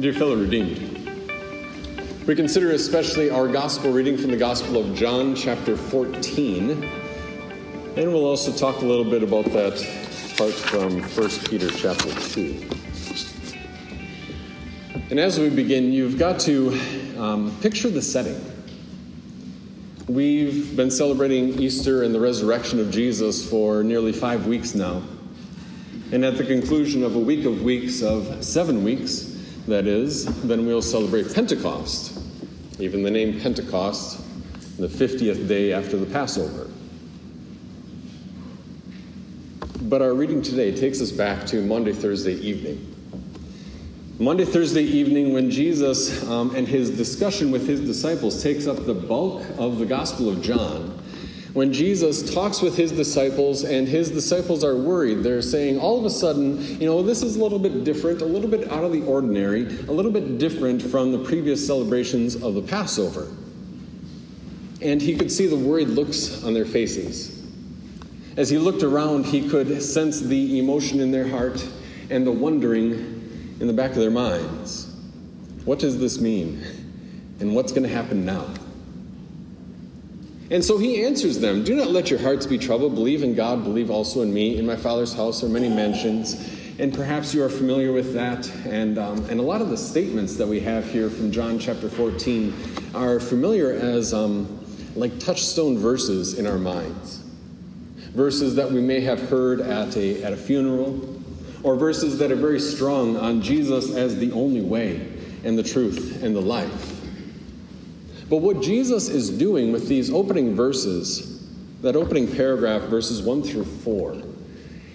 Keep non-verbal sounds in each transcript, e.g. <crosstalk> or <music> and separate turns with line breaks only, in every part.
Dear fellow redeemed, we consider especially our gospel reading from the Gospel of John, chapter 14, and we'll also talk a little bit about that part from 1 Peter, chapter 2. And as we begin, you've got to um, picture the setting. We've been celebrating Easter and the resurrection of Jesus for nearly five weeks now. And at the conclusion of a week of weeks, of seven weeks, that is, then we'll celebrate Pentecost, even the name Pentecost, the 50th day after the Passover. But our reading today takes us back to Maundy, Thursday evening. Maundy, Thursday evening, when Jesus um, and his discussion with his disciples takes up the bulk of the Gospel of John, when Jesus talks with his disciples and his disciples are worried, they're saying, all of a sudden, you know, this is a little bit different, a little bit out of the ordinary, a little bit different from the previous celebrations of the Passover. And he could see the worried looks on their faces. As he looked around, he could sense the emotion in their heart and the wondering in the back of their minds. What does this mean? And what's going to happen now? And so he answers them Do not let your hearts be troubled. Believe in God, believe also in me. In my Father's house are many mansions. And perhaps you are familiar with that. And, um, and a lot of the statements that we have here from John chapter 14 are familiar as um, like touchstone verses in our minds. Verses that we may have heard at a, at a funeral, or verses that are very strong on Jesus as the only way and the truth and the life. But what Jesus is doing with these opening verses, that opening paragraph, verses 1 through 4,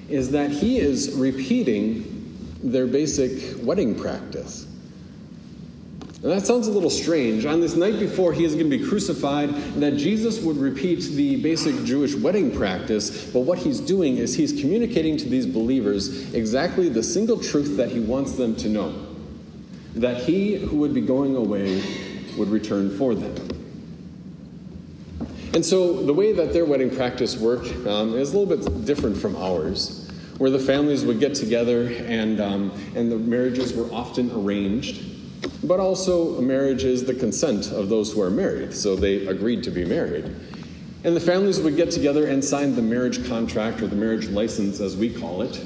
is that he is repeating their basic wedding practice. And that sounds a little strange. On this night before he is going to be crucified, that Jesus would repeat the basic Jewish wedding practice, but what he's doing is he's communicating to these believers exactly the single truth that he wants them to know that he who would be going away would return for them. And so the way that their wedding practice worked um, is a little bit different from ours, where the families would get together and, um, and the marriages were often arranged. But also, marriage is the consent of those who are married, so they agreed to be married. And the families would get together and sign the marriage contract or the marriage license, as we call it.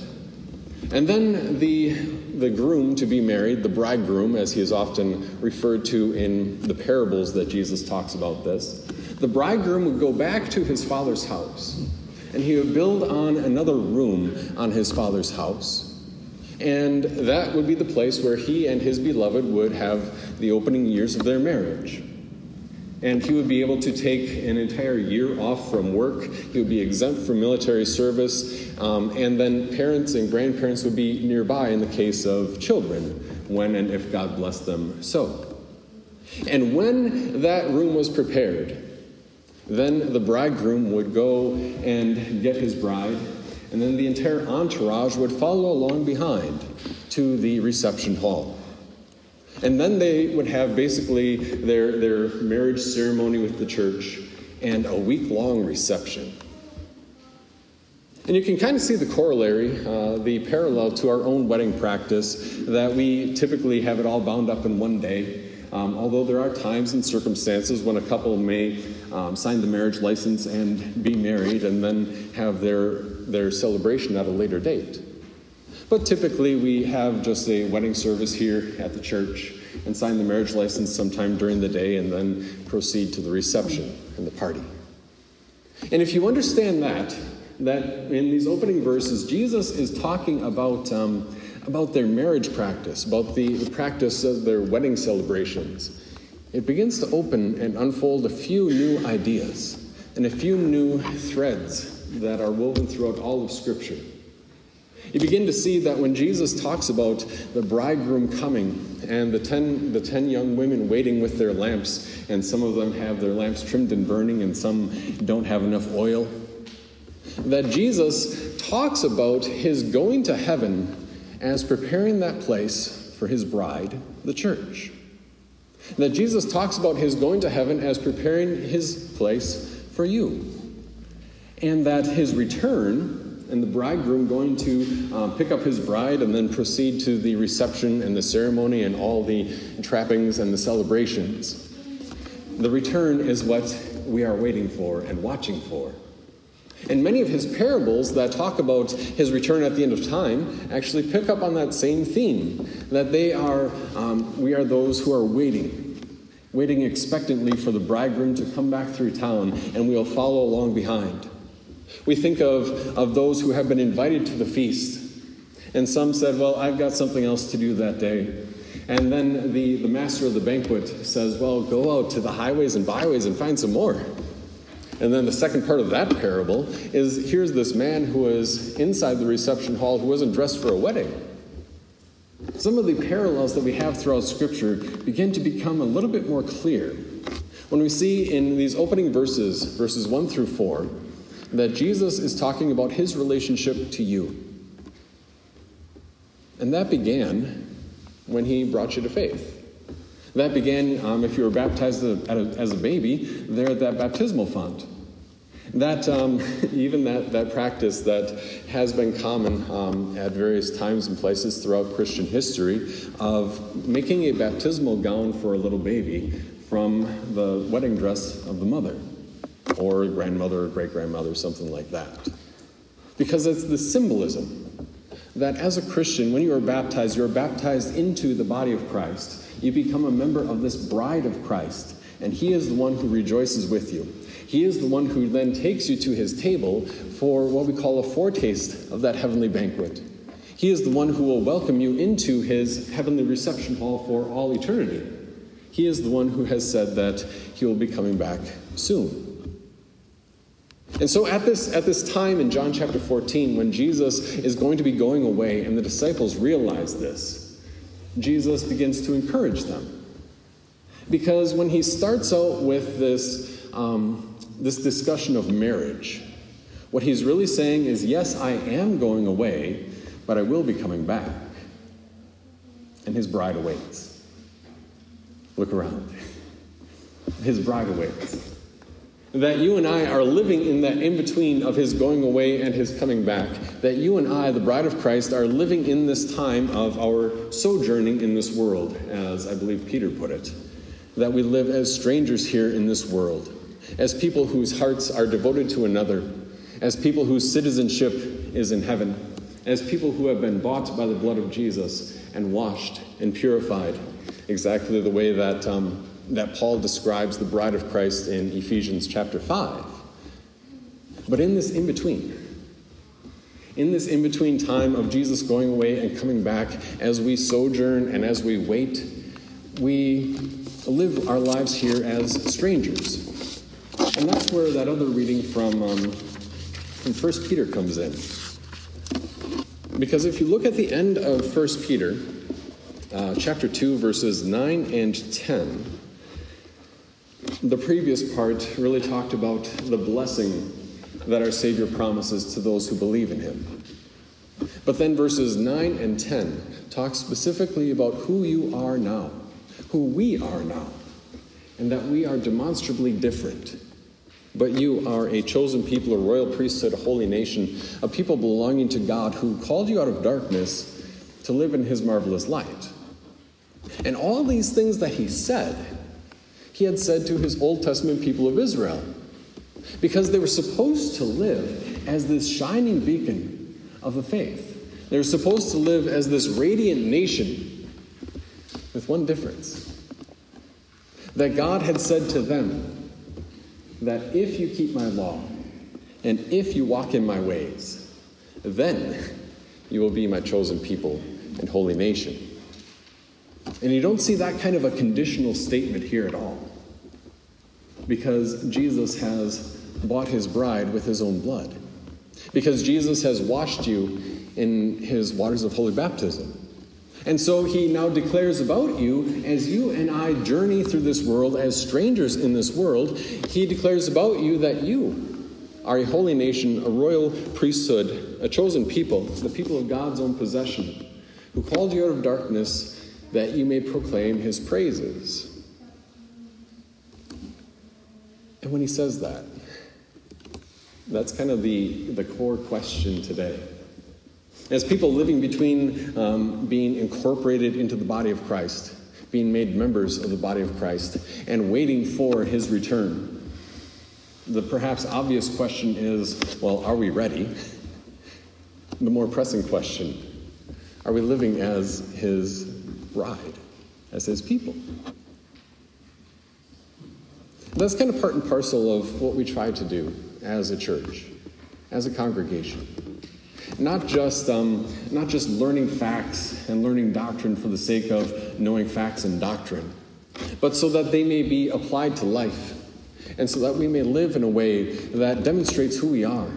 And then the the groom to be married, the bridegroom, as he is often referred to in the parables that Jesus talks about this, the bridegroom would go back to his father's house and he would build on another room on his father's house. And that would be the place where he and his beloved would have the opening years of their marriage. And he would be able to take an entire year off from work. He would be exempt from military service. Um, and then parents and grandparents would be nearby in the case of children, when and if God blessed them so. And when that room was prepared, then the bridegroom would go and get his bride, and then the entire entourage would follow along behind to the reception hall. And then they would have basically their, their marriage ceremony with the church and a week long reception. And you can kind of see the corollary, uh, the parallel to our own wedding practice, that we typically have it all bound up in one day. Um, although there are times and circumstances when a couple may um, sign the marriage license and be married and then have their, their celebration at a later date. But typically, we have just a wedding service here at the church and sign the marriage license sometime during the day and then proceed to the reception and the party. And if you understand that, that in these opening verses, Jesus is talking about, um, about their marriage practice, about the, practice of their wedding celebrations. It begins to open and unfold a few new ideas and a few new threads that are woven throughout all of Scripture. You begin to see that when Jesus talks about the bridegroom coming and the ten, the ten young women waiting with their lamps, and some of them have their lamps trimmed and burning, and some don't have enough oil, that Jesus talks about his going to heaven as preparing that place for his bride, the church. That Jesus talks about his going to heaven as preparing his place for you. And that his return and the bridegroom going to um, pick up his bride and then proceed to the reception and the ceremony and all the trappings and the celebrations. The return is what we are waiting for and watching for. And many of his parables that talk about his return at the end of time actually pick up on that same theme that they are, um, we are those who are waiting, waiting expectantly for the bridegroom to come back through town, and we'll follow along behind. We think of, of those who have been invited to the feast, and some said, Well, I've got something else to do that day. And then the, the master of the banquet says, Well, go out to the highways and byways and find some more. And then the second part of that parable is here's this man who was inside the reception hall who wasn't dressed for a wedding. Some of the parallels that we have throughout Scripture begin to become a little bit more clear when we see in these opening verses, verses 1 through 4, that Jesus is talking about his relationship to you. And that began when he brought you to faith. That began um, if you were baptized as a baby there at that baptismal font. That um, <laughs> even that, that practice that has been common um, at various times and places throughout Christian history of making a baptismal gown for a little baby from the wedding dress of the mother or grandmother or great grandmother, something like that. Because it's the symbolism that as a Christian, when you are baptized, you are baptized into the body of Christ. You become a member of this bride of Christ, and He is the one who rejoices with you. He is the one who then takes you to His table for what we call a foretaste of that heavenly banquet. He is the one who will welcome you into His heavenly reception hall for all eternity. He is the one who has said that He will be coming back soon. And so at this, at this time in John chapter 14, when Jesus is going to be going away and the disciples realize this, Jesus begins to encourage them. Because when he starts out with this, um, this discussion of marriage, what he's really saying is, yes, I am going away, but I will be coming back. And his bride awaits. Look around. <laughs> His bride awaits that you and I are living in that in between of his going away and his coming back. That you and I, the bride of Christ, are living in this time of our sojourning in this world, as I believe Peter put it. That we live as strangers here in this world, as people whose hearts are devoted to another, as people whose citizenship is in heaven, as people who have been bought by the blood of Jesus and washed and purified, exactly the way that. Um, that Paul describes the bride of Christ in Ephesians chapter 5. But in this in between, in this in between time of Jesus going away and coming back, as we sojourn and as we wait, we live our lives here as strangers. And that's where that other reading from, um, from 1 Peter comes in. Because if you look at the end of 1 Peter, uh, chapter 2, verses 9 and 10, the previous part really talked about the blessing that our Savior promises to those who believe in Him. But then verses 9 and 10 talk specifically about who you are now, who we are now, and that we are demonstrably different. But you are a chosen people, a royal priesthood, a holy nation, a people belonging to God who called you out of darkness to live in His marvelous light. And all these things that He said he had said to his Old Testament people of Israel. Because they were supposed to live as this shining beacon of the faith. They were supposed to live as this radiant nation with one difference that God had said to them that if you keep my law and if you walk in my ways, then you will be my chosen people and holy nation. And you don't see that kind of a conditional statement here at all. Because Jesus has bought his bride with his own blood. Because Jesus has washed you in his waters of holy baptism. And so he now declares about you, as you and I journey through this world as strangers in this world, he declares about you that you are a holy nation, a royal priesthood, a chosen people, the people of God's own possession, who called you out of darkness that you may proclaim his praises. And when he says that, That's kind of the, the core question today. As people living between um, being incorporated into the body of Christ, being made members of the body of Christ, and waiting for his return, the perhaps obvious question is well, are we ready? The more pressing question are we living as his bride, as his people? That's kind of part and parcel of what we try to do as a church, as a congregation. Not just, um, not just learning facts and learning doctrine for the sake of knowing facts and doctrine, but so that they may be applied to life and so that we may live in a way that demonstrates who we are,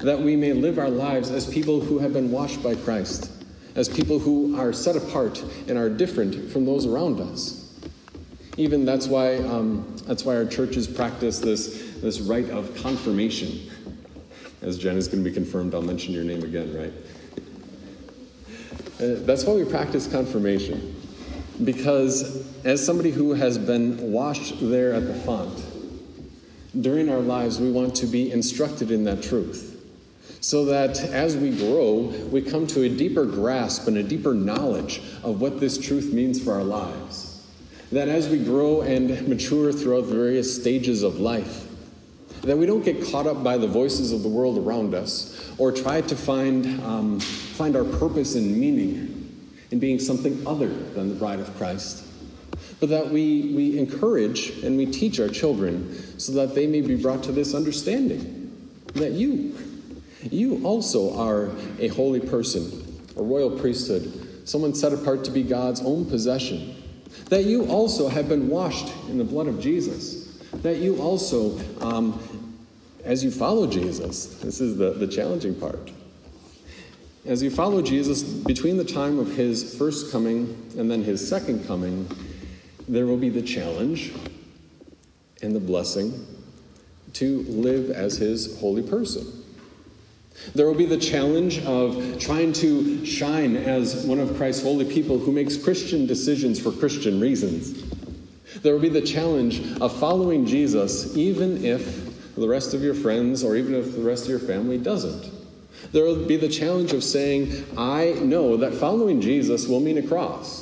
that we may live our lives as people who have been washed by Christ, as people who are set apart and are different from those around us. Even that's why, um, that's why our churches practice this, this rite of confirmation. As Jen is going to be confirmed, I'll mention your name again, right? Uh, that's why we practice confirmation. Because as somebody who has been washed there at the font, during our lives we want to be instructed in that truth. So that as we grow, we come to a deeper grasp and a deeper knowledge of what this truth means for our lives. That as we grow and mature throughout the various stages of life, that we don't get caught up by the voices of the world around us or try to find, um, find our purpose and meaning in being something other than the bride of Christ. But that we, we encourage and we teach our children so that they may be brought to this understanding that you, you also are a holy person, a royal priesthood, someone set apart to be God's own possession. That you also have been washed in the blood of Jesus. That you also, um, as you follow Jesus, this is the, the challenging part. As you follow Jesus, between the time of his first coming and then his second coming, there will be the challenge and the blessing to live as his holy person. There will be the challenge of trying to shine as one of Christ's holy people who makes Christian decisions for Christian reasons. There will be the challenge of following Jesus even if the rest of your friends or even if the rest of your family doesn't. There will be the challenge of saying, I know that following Jesus will mean a cross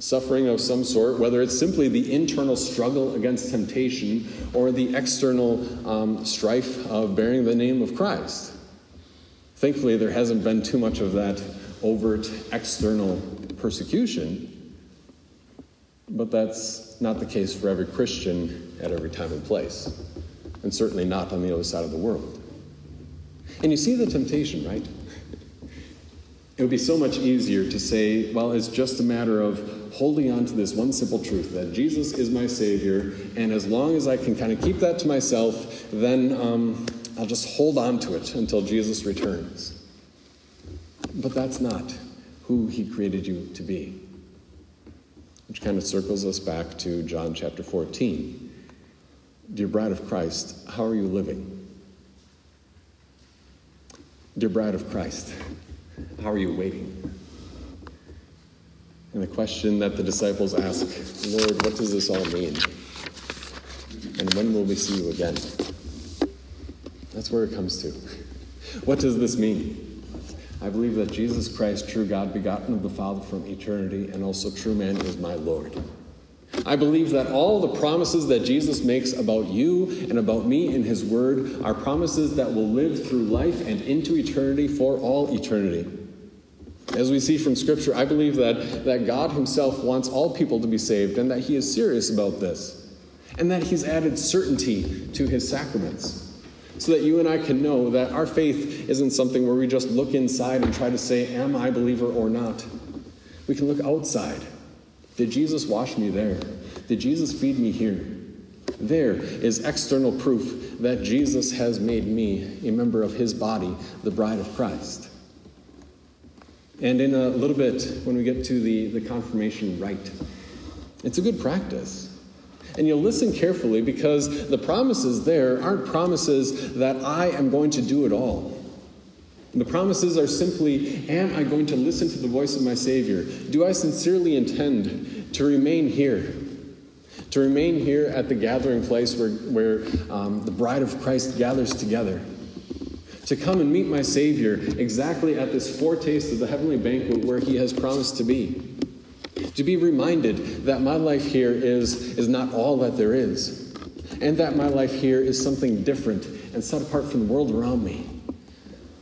suffering of some sort, whether it's simply the internal struggle against temptation or the external um, strife of bearing the name of Christ. Thankfully, there hasn't been too much of that overt external persecution, but that's not the case for every Christian at every time and place, and certainly not on the other side of the world. And you see the temptation, right? <laughs> It would be so much easier to say, well, it's just a matter of holding on to this one simple truth that Jesus is my Savior, and as long as I can kind of keep that to myself, then um, I'll just hold on to it until Jesus returns. But that's not who He created you to be. Which kind of circles us back to John chapter 14. Dear bride of Christ, how are you living? Dear bride of Christ, how are you waiting? And the question that the disciples ask, Lord, what does this all mean? And when will we see you again? That's where it comes to. What does this mean? I believe that Jesus Christ, true God, begotten of the Father from eternity, and also true man, is my Lord. I believe that all the promises that Jesus makes about you and about me in his word are promises that will live through life and into eternity for all eternity. As we see from Scripture, I believe that, that God Himself wants all people to be saved and that He is serious about this. And that He's added certainty to His sacraments. So that you and I can know that our faith isn't something where we just look inside and try to say, Am I a believer or not? We can look outside. Did Jesus wash me there? Did Jesus feed me here? There is external proof that Jesus has made me a member of his body, the bride of Christ. And in a little bit, when we get to the, the confirmation rite, it's a good practice. And you'll listen carefully because the promises there aren't promises that I am going to do it all. The promises are simply Am I going to listen to the voice of my Savior? Do I sincerely intend to remain here? to remain here at the gathering place where, where um, the bride of Christ gathers together, to come and meet my Savior exactly at this foretaste of the heavenly banquet where He has promised to be, to be reminded that my life here is, is not all that there is, and that my life here is something different and set apart from the world around me.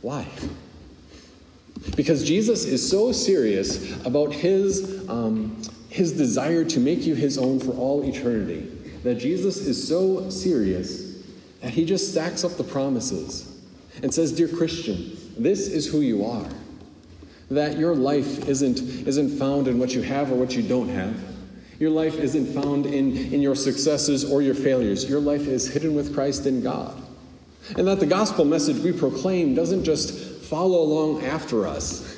Why? Because Jesus is so serious about his, um, his desire to make you his own for all eternity, that Jesus is so serious that he just stacks up the promises and says, Dear Christian, this is who you are. That your life isn't, isn't found in what you have or what you don't have. Your life isn't found in, in your successes or your failures. Your life is hidden with Christ in God. And that the gospel message we proclaim doesn't just follow along after us.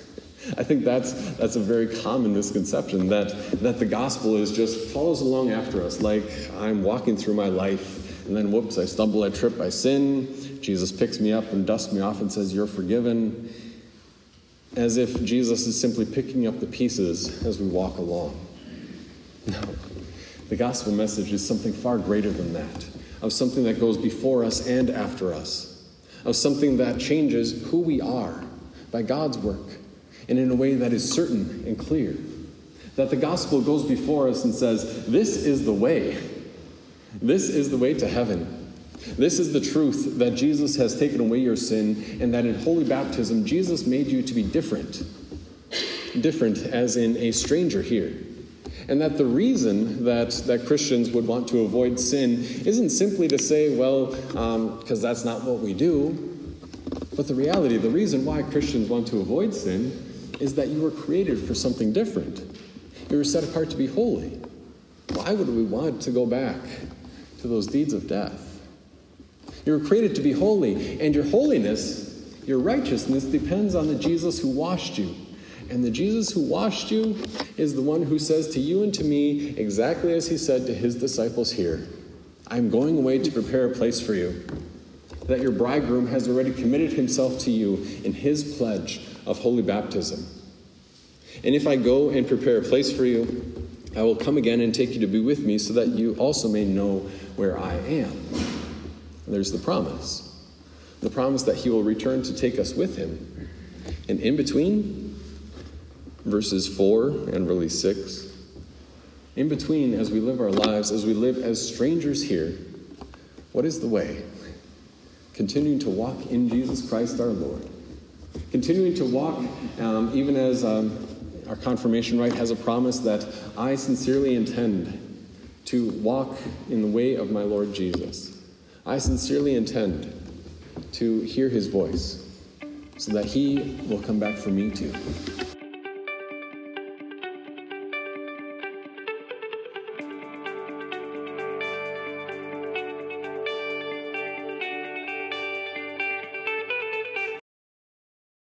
<laughs> I think that's, that's a very common misconception that, that the gospel is just follows along after us, like I'm walking through my life, and then whoops, I stumble, I trip, I sin. Jesus picks me up and dusts me off and says, You're forgiven. As if Jesus is simply picking up the pieces as we walk along. No. The gospel message is something far greater than that, of something that goes before us and after us of something that changes who we are by God's work and in a way that is certain and clear. That the gospel goes before us and says, This is the way. This is the way to heaven. This is the truth that Jesus has taken away your sin, and that in holy baptism, Jesus made you to be different. Different, as in a stranger here. And that the reason that, that Christians would want to avoid sin isn't simply to say, well, because um, that's not what we do. But the reality, the reason why Christians want to avoid sin is that you were created for something different. You were set apart to be holy. Why would we want to go back to those deeds of death? You were created to be holy, and your holiness, your righteousness, depends on the Jesus who washed you and the Jesus who washed you is the one who says to you and to me exactly as he said to his disciples here I'm going away to prepare a place for you. That your bridegroom has already committed himself to you in his pledge of holy baptism. And if I go and prepare a place for you, I will come again and take you to be with me so that you also may know where I am. And there's the promise the promise that he will return to take us with him. And in between, verses 4 and really 6. In between, as we live our lives, as we live as strangers here, what is the way? Continuing to walk in Jesus Christ our Lord. Continuing to walk, um, even as um, our confirmation rite has a promise that I sincerely intend to walk in the way of my Lord Jesus. I sincerely intend to hear his voice so that he will come back for me too.